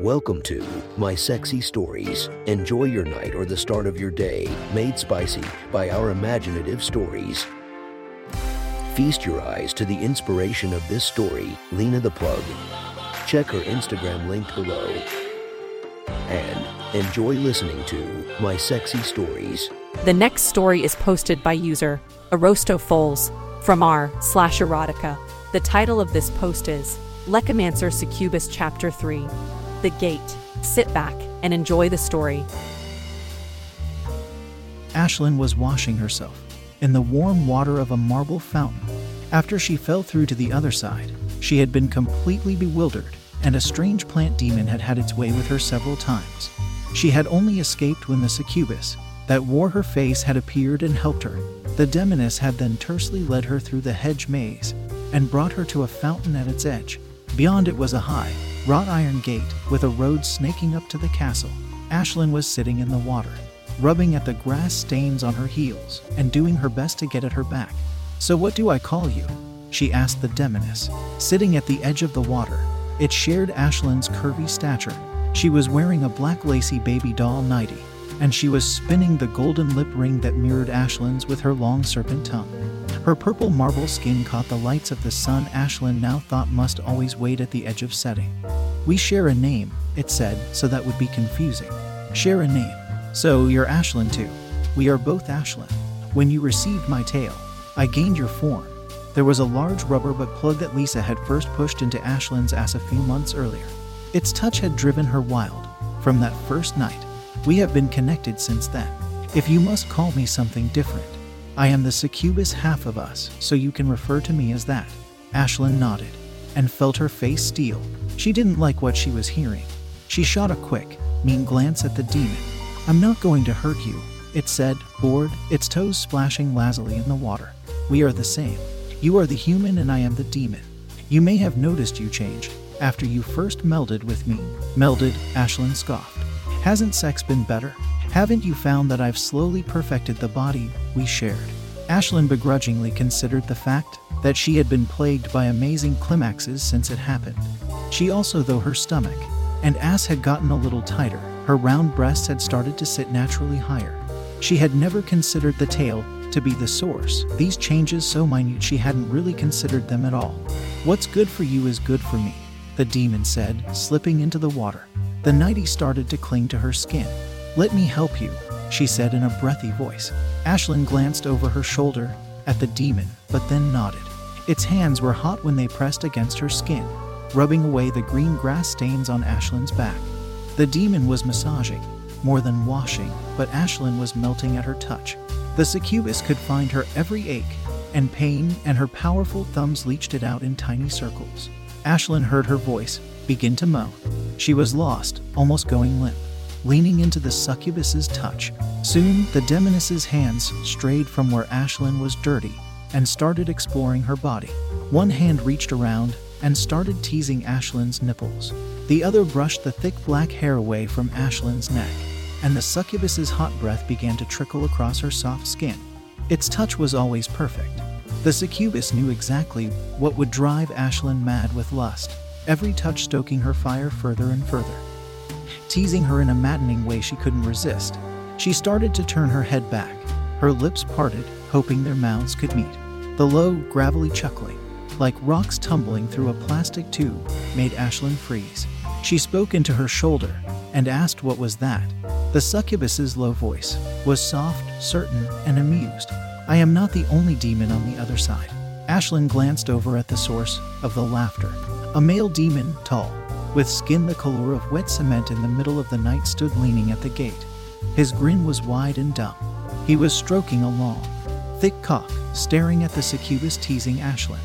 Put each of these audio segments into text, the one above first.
Welcome to My Sexy Stories. Enjoy your night or the start of your day, made spicy by our imaginative stories. Feast your eyes to the inspiration of this story, Lena the Plug. Check her Instagram link below. And enjoy listening to My Sexy Stories. The next story is posted by user Arosto Foles from r slash erotica. The title of this post is Lecomancer Succubus Chapter 3 The Gate. Sit back and enjoy the story. Ashlyn was washing herself in the warm water of a marble fountain. After she fell through to the other side, she had been completely bewildered, and a strange plant demon had had its way with her several times. She had only escaped when the succubus that wore her face had appeared and helped her. The demoness had then tersely led her through the hedge maze and brought her to a fountain at its edge. Beyond it was a high, wrought iron gate with a road snaking up to the castle. Ashlyn was sitting in the water, rubbing at the grass stains on her heels and doing her best to get at her back. So, what do I call you? she asked the demoness, sitting at the edge of the water. It shared Ashlyn's curvy stature. She was wearing a black lacy baby doll nightie, and she was spinning the golden lip ring that mirrored Ashlyn's with her long serpent tongue. Her purple marble skin caught the lights of the sun Ashlyn now thought must always wait at the edge of setting. We share a name, it said, so that would be confusing. Share a name. So you're Ashlyn too. We are both Ashlyn. When you received my tail, I gained your form. There was a large rubber butt plug that Lisa had first pushed into Ashlyn's ass a few months earlier. Its touch had driven her wild. From that first night, we have been connected since then. If you must call me something different, I am the succubus half of us, so you can refer to me as that. Ashlyn nodded and felt her face steel. She didn't like what she was hearing. She shot a quick, mean glance at the demon. I'm not going to hurt you, it said, bored, its toes splashing lazily in the water. We are the same. You are the human and I am the demon. You may have noticed you changed after you first melded with me. Melded, Ashlyn scoffed. Hasn't sex been better? Haven't you found that I've slowly perfected the body we shared? Ashlyn begrudgingly considered the fact that she had been plagued by amazing climaxes since it happened. She also, though her stomach and ass had gotten a little tighter, her round breasts had started to sit naturally higher. She had never considered the tail to be the source. These changes so minute she hadn't really considered them at all. What's good for you is good for me, the demon said, slipping into the water. The nightie started to cling to her skin. Let me help you, she said in a breathy voice. Ashlyn glanced over her shoulder at the demon, but then nodded. Its hands were hot when they pressed against her skin, rubbing away the green grass stains on Ashlyn's back. The demon was massaging, more than washing, but Ashlyn was melting at her touch. The succubus could find her every ache and pain, and her powerful thumbs leached it out in tiny circles. Ashlyn heard her voice begin to moan. She was lost, almost going limp, leaning into the succubus's touch. Soon, the demoness's hands strayed from where Ashlyn was dirty and started exploring her body. One hand reached around and started teasing Ashlyn's nipples. The other brushed the thick black hair away from Ashlyn's neck, and the succubus's hot breath began to trickle across her soft skin. Its touch was always perfect. The succubus knew exactly what would drive Ashlyn mad with lust, every touch stoking her fire further and further. Teasing her in a maddening way she couldn't resist, she started to turn her head back, her lips parted, hoping their mouths could meet. The low, gravelly chuckling, like rocks tumbling through a plastic tube, made Ashlyn freeze. She spoke into her shoulder and asked what was that. The succubus's low voice was soft, certain, and amused. I am not the only demon on the other side. Ashlyn glanced over at the source of the laughter. A male demon, tall, with skin the color of wet cement in the middle of the night, stood leaning at the gate. His grin was wide and dumb. He was stroking a long, thick cock, staring at the succubus, teasing Ashlyn.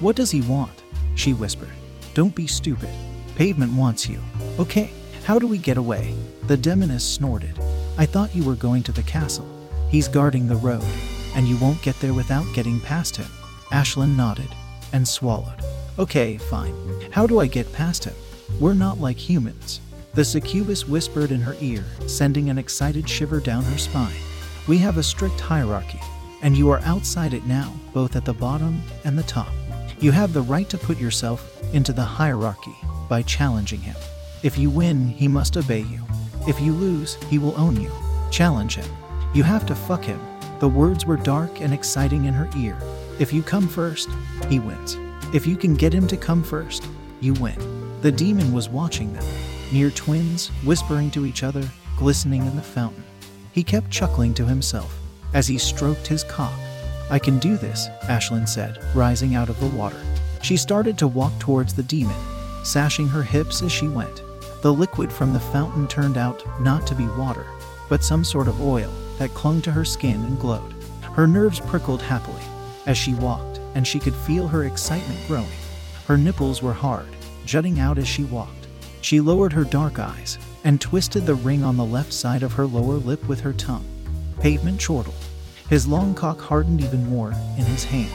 What does he want? She whispered. Don't be stupid. Pavement wants you. Okay. How do we get away? The demoness snorted. I thought you were going to the castle. He's guarding the road, and you won't get there without getting past him. Ashlyn nodded and swallowed. Okay, fine. How do I get past him? We're not like humans. The succubus whispered in her ear, sending an excited shiver down her spine. We have a strict hierarchy, and you are outside it now, both at the bottom and the top. You have the right to put yourself into the hierarchy by challenging him. If you win, he must obey you. If you lose, he will own you. Challenge him. You have to fuck him. The words were dark and exciting in her ear. If you come first, he wins. If you can get him to come first, you win. The demon was watching them, mere twins, whispering to each other, glistening in the fountain. He kept chuckling to himself as he stroked his cock. I can do this, Ashlyn said, rising out of the water. She started to walk towards the demon, sashing her hips as she went. The liquid from the fountain turned out not to be water, but some sort of oil that clung to her skin and glowed. Her nerves prickled happily as she walked, and she could feel her excitement growing. Her nipples were hard, jutting out as she walked. She lowered her dark eyes and twisted the ring on the left side of her lower lip with her tongue. Pavement chortled. His long cock hardened even more in his hand.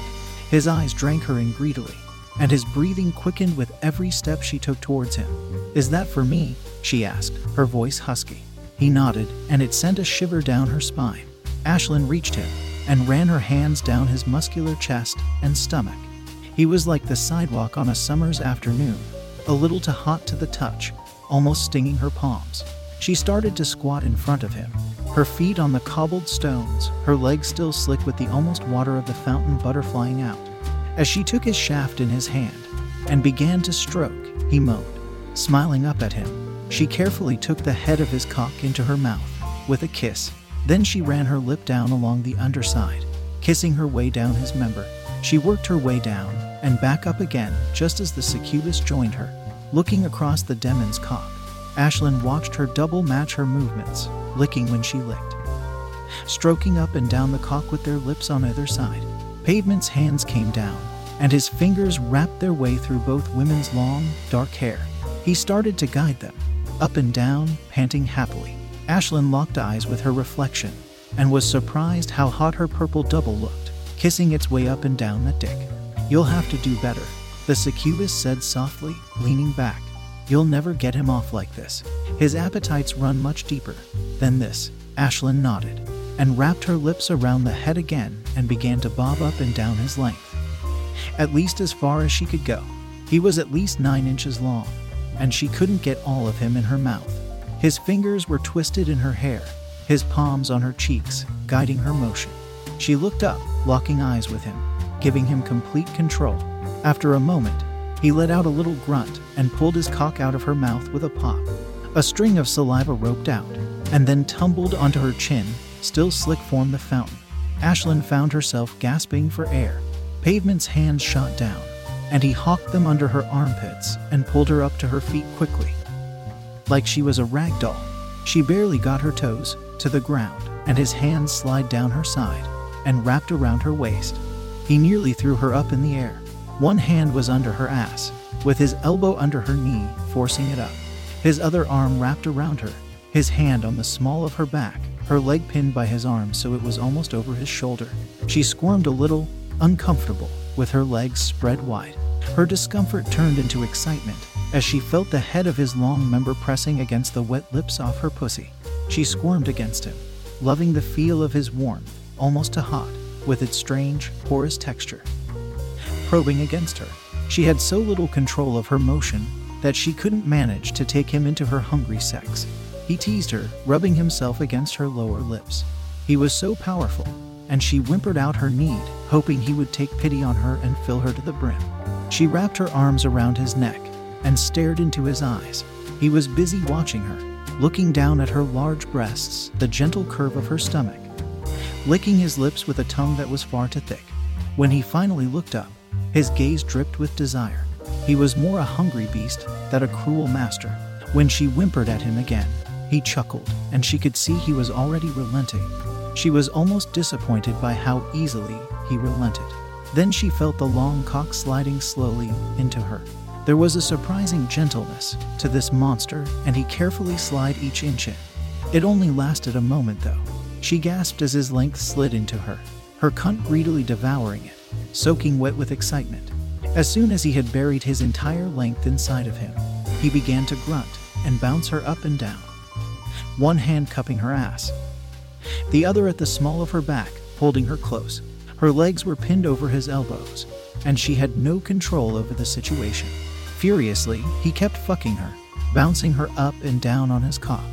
His eyes drank her in greedily and his breathing quickened with every step she took towards him. Is that for me? she asked, her voice husky. He nodded, and it sent a shiver down her spine. Ashlyn reached him and ran her hands down his muscular chest and stomach. He was like the sidewalk on a summer's afternoon, a little too hot to the touch, almost stinging her palms. She started to squat in front of him, her feet on the cobbled stones, her legs still slick with the almost water of the fountain butterflying out. As she took his shaft in his hand and began to stroke, he moaned. Smiling up at him, she carefully took the head of his cock into her mouth with a kiss. Then she ran her lip down along the underside, kissing her way down his member. She worked her way down and back up again just as the succubus joined her. Looking across the demon's cock, Ashlyn watched her double match her movements, licking when she licked, stroking up and down the cock with their lips on either side. Pavement's hands came down, and his fingers wrapped their way through both women's long, dark hair. He started to guide them, up and down, panting happily. Ashlyn locked eyes with her reflection and was surprised how hot her purple double looked, kissing its way up and down that dick. You'll have to do better, the succubus said softly, leaning back. You'll never get him off like this. His appetites run much deeper than this. Ashlyn nodded and wrapped her lips around the head again and began to bob up and down his length. At least as far as she could go. He was at least nine inches long, and she couldn't get all of him in her mouth. His fingers were twisted in her hair, his palms on her cheeks, guiding her motion. She looked up, locking eyes with him, giving him complete control. After a moment, he let out a little grunt and pulled his cock out of her mouth with a pop. A string of saliva roped out, and then tumbled onto her chin still slick formed the fountain. Ashlyn found herself gasping for air. Pavement's hands shot down, and he hawked them under her armpits and pulled her up to her feet quickly. Like she was a rag doll, she barely got her toes to the ground, and his hands slid down her side and wrapped around her waist. He nearly threw her up in the air. One hand was under her ass, with his elbow under her knee, forcing it up. His other arm wrapped around her, his hand on the small of her back, her leg pinned by his arm so it was almost over his shoulder. She squirmed a little, uncomfortable, with her legs spread wide. Her discomfort turned into excitement as she felt the head of his long member pressing against the wet lips off her pussy. She squirmed against him, loving the feel of his warmth, almost to hot, with its strange, porous texture. Probing against her, she had so little control of her motion that she couldn't manage to take him into her hungry sex. He teased her, rubbing himself against her lower lips. He was so powerful, and she whimpered out her need, hoping he would take pity on her and fill her to the brim. She wrapped her arms around his neck and stared into his eyes. He was busy watching her, looking down at her large breasts, the gentle curve of her stomach, licking his lips with a tongue that was far too thick. When he finally looked up, his gaze dripped with desire. He was more a hungry beast than a cruel master. When she whimpered at him again, he chuckled, and she could see he was already relenting. She was almost disappointed by how easily he relented. Then she felt the long cock sliding slowly into her. There was a surprising gentleness to this monster, and he carefully slid each inch in. It only lasted a moment, though. She gasped as his length slid into her, her cunt greedily devouring it, soaking wet with excitement. As soon as he had buried his entire length inside of him, he began to grunt and bounce her up and down, one hand cupping her ass, the other at the small of her back, holding her close. Her legs were pinned over his elbows, and she had no control over the situation. Furiously, he kept fucking her, bouncing her up and down on his cock.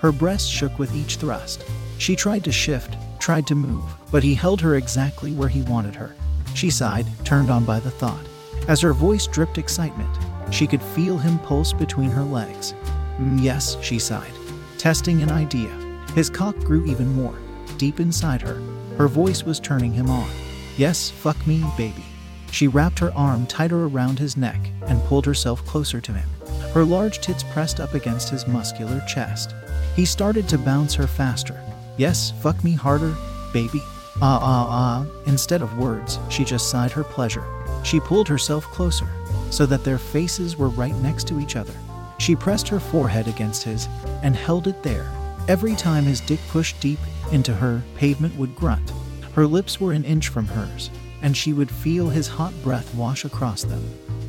Her breasts shook with each thrust. She tried to shift, tried to move, but he held her exactly where he wanted her. She sighed, turned on by the thought. As her voice dripped excitement, she could feel him pulse between her legs. "Mm, yes, she sighed, testing an idea. His cock grew even more, deep inside her. Her voice was turning him on. Yes, fuck me, baby. She wrapped her arm tighter around his neck and pulled herself closer to him. Her large tits pressed up against his muscular chest. He started to bounce her faster. Yes, fuck me harder, baby. Ah, ah, ah. Instead of words, she just sighed her pleasure. She pulled herself closer, so that their faces were right next to each other. She pressed her forehead against his and held it there. Every time his dick pushed deep into her, pavement would grunt. Her lips were an inch from hers, and she would feel his hot breath wash across them,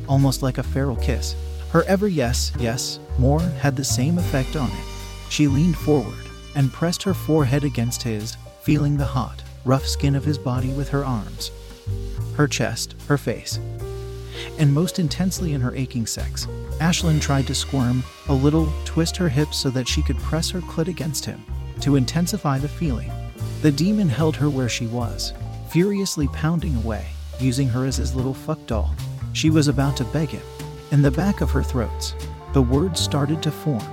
almost like a feral kiss. Her ever yes, yes, more had the same effect on it. She leaned forward and pressed her forehead against his, feeling the hot, rough skin of his body with her arms, her chest, her face, and most intensely in her aching sex. Ashlyn tried to squirm a little, twist her hips so that she could press her clit against him to intensify the feeling. The demon held her where she was, furiously pounding away, using her as his little fuck doll. She was about to beg him. In the back of her throats, the words started to form.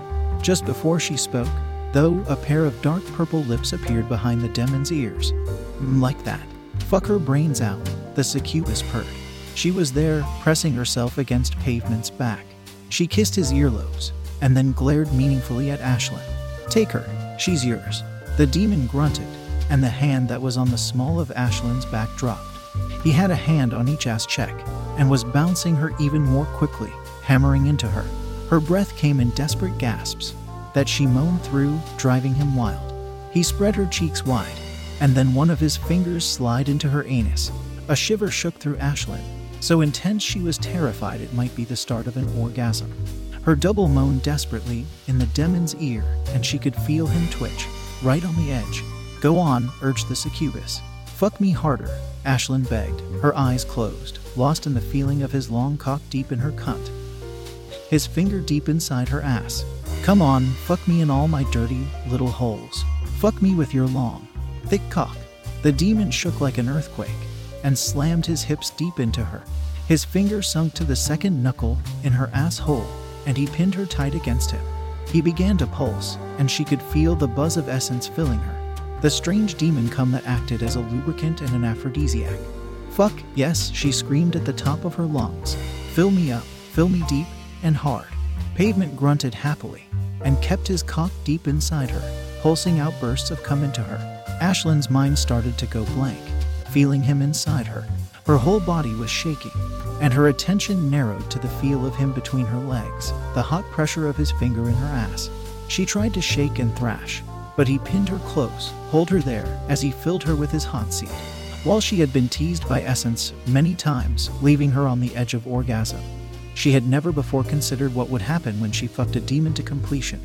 Just before she spoke, though, a pair of dark purple lips appeared behind the demon's ears. "Mm, Like that. Fuck her brains out, the succubus purred. She was there, pressing herself against pavement's back. She kissed his earlobes, and then glared meaningfully at Ashlyn. Take her, she's yours. The demon grunted, and the hand that was on the small of Ashlyn's back dropped. He had a hand on each ass cheek, and was bouncing her even more quickly, hammering into her. Her breath came in desperate gasps that she moaned through, driving him wild. He spread her cheeks wide, and then one of his fingers slid into her anus. A shiver shook through Ashlyn, so intense she was terrified it might be the start of an orgasm. Her double moaned desperately in the demon's ear, and she could feel him twitch, right on the edge. Go on, urged the succubus. Fuck me harder, Ashlyn begged, her eyes closed, lost in the feeling of his long cock deep in her cunt. His finger deep inside her ass. Come on, fuck me in all my dirty little holes. Fuck me with your long, thick cock. The demon shook like an earthquake and slammed his hips deep into her. His finger sunk to the second knuckle in her asshole, and he pinned her tight against him. He began to pulse, and she could feel the buzz of essence filling her. The strange demon cum that acted as a lubricant and an aphrodisiac. Fuck, yes, she screamed at the top of her lungs. Fill me up, fill me deep and hard. Pavement grunted happily and kept his cock deep inside her, pulsing outbursts of cum into her. Ashlyn's mind started to go blank, feeling him inside her. Her whole body was shaking, and her attention narrowed to the feel of him between her legs, the hot pressure of his finger in her ass. She tried to shake and thrash, but he pinned her close, hold her there as he filled her with his hot seat. While she had been teased by Essence many times, leaving her on the edge of orgasm, she had never before considered what would happen when she fucked a demon to completion.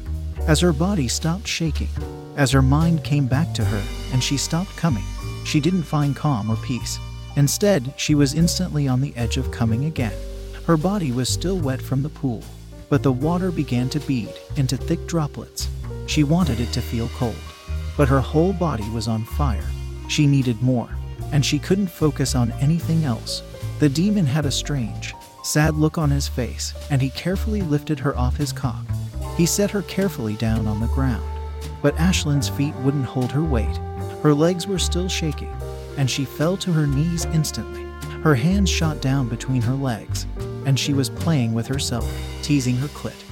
As her body stopped shaking, as her mind came back to her and she stopped coming, she didn't find calm or peace. Instead, she was instantly on the edge of coming again. Her body was still wet from the pool, but the water began to bead into thick droplets. She wanted it to feel cold, but her whole body was on fire. She needed more, and she couldn't focus on anything else. The demon had a strange, sad look on his face, and he carefully lifted her off his cock. He set her carefully down on the ground, but Ashlyn's feet wouldn't hold her weight. Her legs were still shaking, and she fell to her knees instantly. Her hands shot down between her legs, and she was playing with herself, teasing her clit.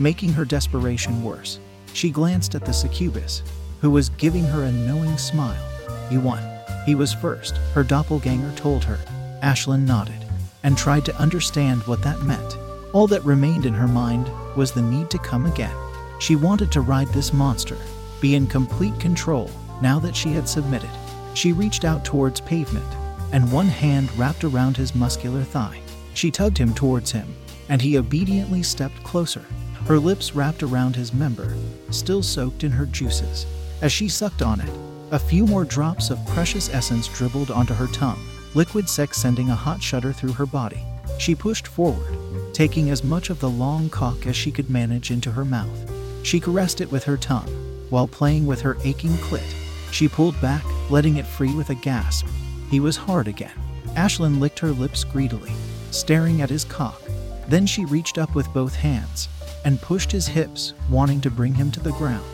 Making her desperation worse, she glanced at the succubus, who was giving her a knowing smile. You won. He was first, her doppelganger told her. Ashlyn nodded. and tried to understand what that meant. All that remained in her mind was the need to come again. She wanted to ride this monster, be in complete control now that she had submitted. She reached out towards pavement, and one hand wrapped around his muscular thigh. She tugged him towards him, and he obediently stepped closer, her lips wrapped around his member, still soaked in her juices. As she sucked on it, a few more drops of precious essence dribbled onto her tongue, liquid sex sending a hot shudder through her body. She pushed forward, taking as much of the long cock as she could manage into her mouth. She caressed it with her tongue, while playing with her aching clit. She pulled back, letting it free with a gasp. He was hard again. Ashlyn licked her lips greedily, staring at his cock. Then she reached up with both hands and pushed his hips, wanting to bring him to the ground.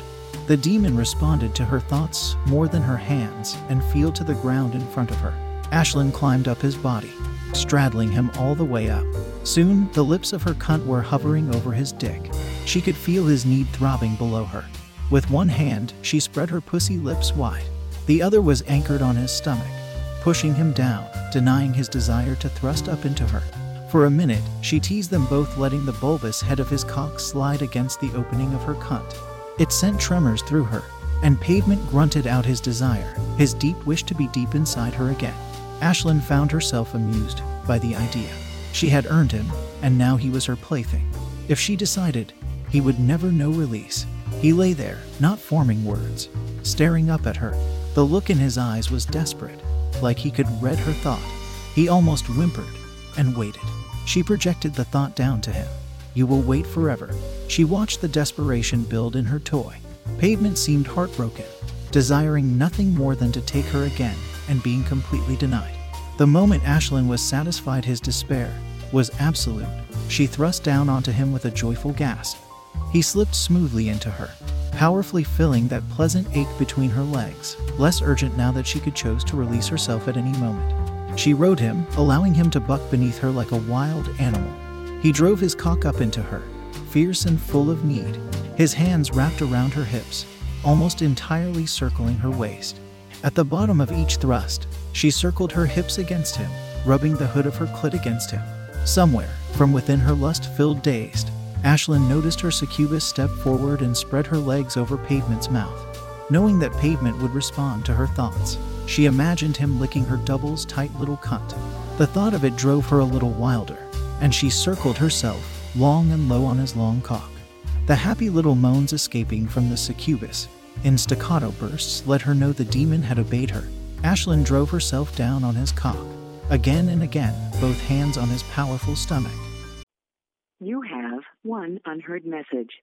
The demon responded to her thoughts more than her hands and fell to the ground in front of her. Ashlyn climbed up his body, straddling him all the way up. Soon, the lips of her cunt were hovering over his dick. She could feel his need throbbing below her. With one hand, she spread her pussy lips wide. The other was anchored on his stomach, pushing him down, denying his desire to thrust up into her. For a minute, she teased them both, letting the bulbous head of his cock slide against the opening of her cunt. It sent tremors through her, and Pavement grunted out his desire, his deep wish to be deep inside her again. Ashlyn found herself amused by the idea. She had earned him, and now he was her plaything. If she decided, he would never know release. He lay there, not forming words, staring up at her. The look in his eyes was desperate, like he could read her thought. He almost whimpered and waited. She projected the thought down to him. You will wait forever. She watched the desperation build in her toy. Pavement seemed heartbroken, desiring nothing more than to take her again and being completely denied. The moment Ashlyn was satisfied, his despair was absolute. She thrust down onto him with a joyful gasp. He slipped smoothly into her, powerfully filling that pleasant ache between her legs, less urgent now that she could choose to release herself at any moment. She rode him, allowing him to buck beneath her like a wild animal. He drove his cock up into her, fierce and full of need, his hands wrapped around her hips, almost entirely circling her waist. At the bottom of each thrust, she circled her hips against him, rubbing the hood of her clit against him. Somewhere, from within her lust filled dazed, Ashlyn noticed her succubus step forward and spread her legs over Pavement's mouth. Knowing that Pavement would respond to her thoughts, she imagined him licking her double's tight little cunt. The thought of it drove her a little wilder, and she circled herself, long and low on his long cock. The happy little moans escaping from the succubus in staccato bursts let her know the demon had obeyed her. Ashlyn drove herself down on his cock, again and again, both hands on his powerful stomach. You have one unheard message.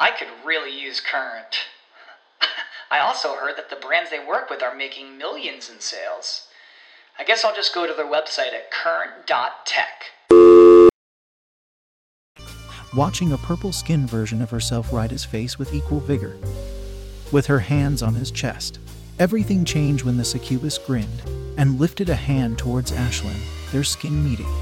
I could really use Current. I also heard that the brands they work with are making millions in sales. I guess I'll just go to their website at current.tech. Watching a purple skinned version of herself ride his face with equal vigor. With her hands on his chest, everything changed when the succubus grinned and lifted a hand towards Ashlyn, their skin meeting.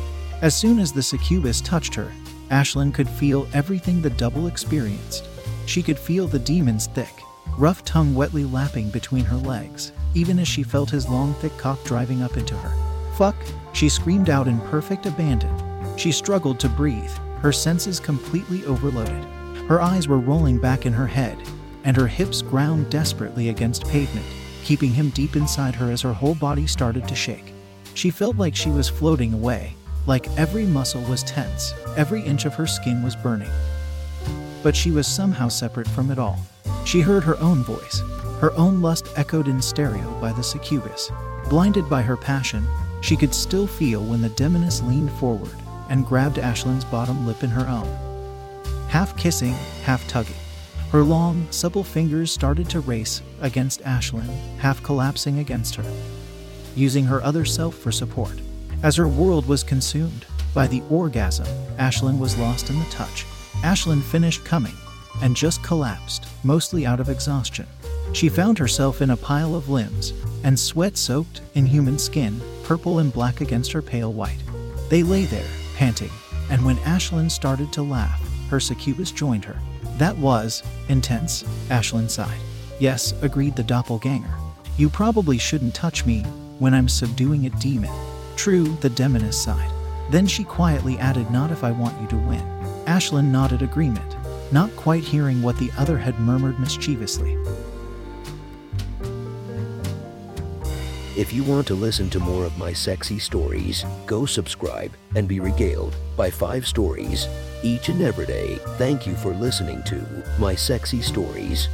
As soon as the succubus touched her, Ashlyn could feel everything the double experienced. She could feel the demon's thick, rough tongue wetly lapping between her legs, even as she felt his long, thick cock driving up into her. Fuck, she screamed out in perfect abandon. She struggled to breathe, her senses completely overloaded. Her eyes were rolling back in her head, and her hips ground desperately against pavement, keeping him deep inside her as her whole body started to shake. She felt like she was floating away, like every muscle was tense, every inch of her skin was burning. But she was somehow separate from it all. She heard her own voice, her own lust echoed in stereo by the succubus. Blinded by her passion, she could still feel when the demoness leaned forward and grabbed Ashlyn's bottom lip in her own. Half kissing, half tugging. Her long, supple fingers started to race against Ashlyn, half collapsing against her, using her other self for support. As her world was consumed, By the orgasm, Ashlyn was lost in the touch. Ashlyn finished coming and just collapsed, mostly out of exhaustion. She found herself in a pile of limbs and sweat soaked in human skin, purple and black against her pale white. They lay there, panting, and when Ashlyn started to laugh, her succubus joined her. That was intense, Ashlyn sighed. Yes, agreed the doppelganger. You probably shouldn't touch me when I'm subduing a demon. True, the demoness sighed. Then she quietly added, Not if I want you to win. Ashlyn nodded agreement, not quite hearing what the other had murmured mischievously. If you want to listen to more of my sexy stories, go subscribe and be regaled by five stories each and every day. Thank you for listening to My Sexy Stories.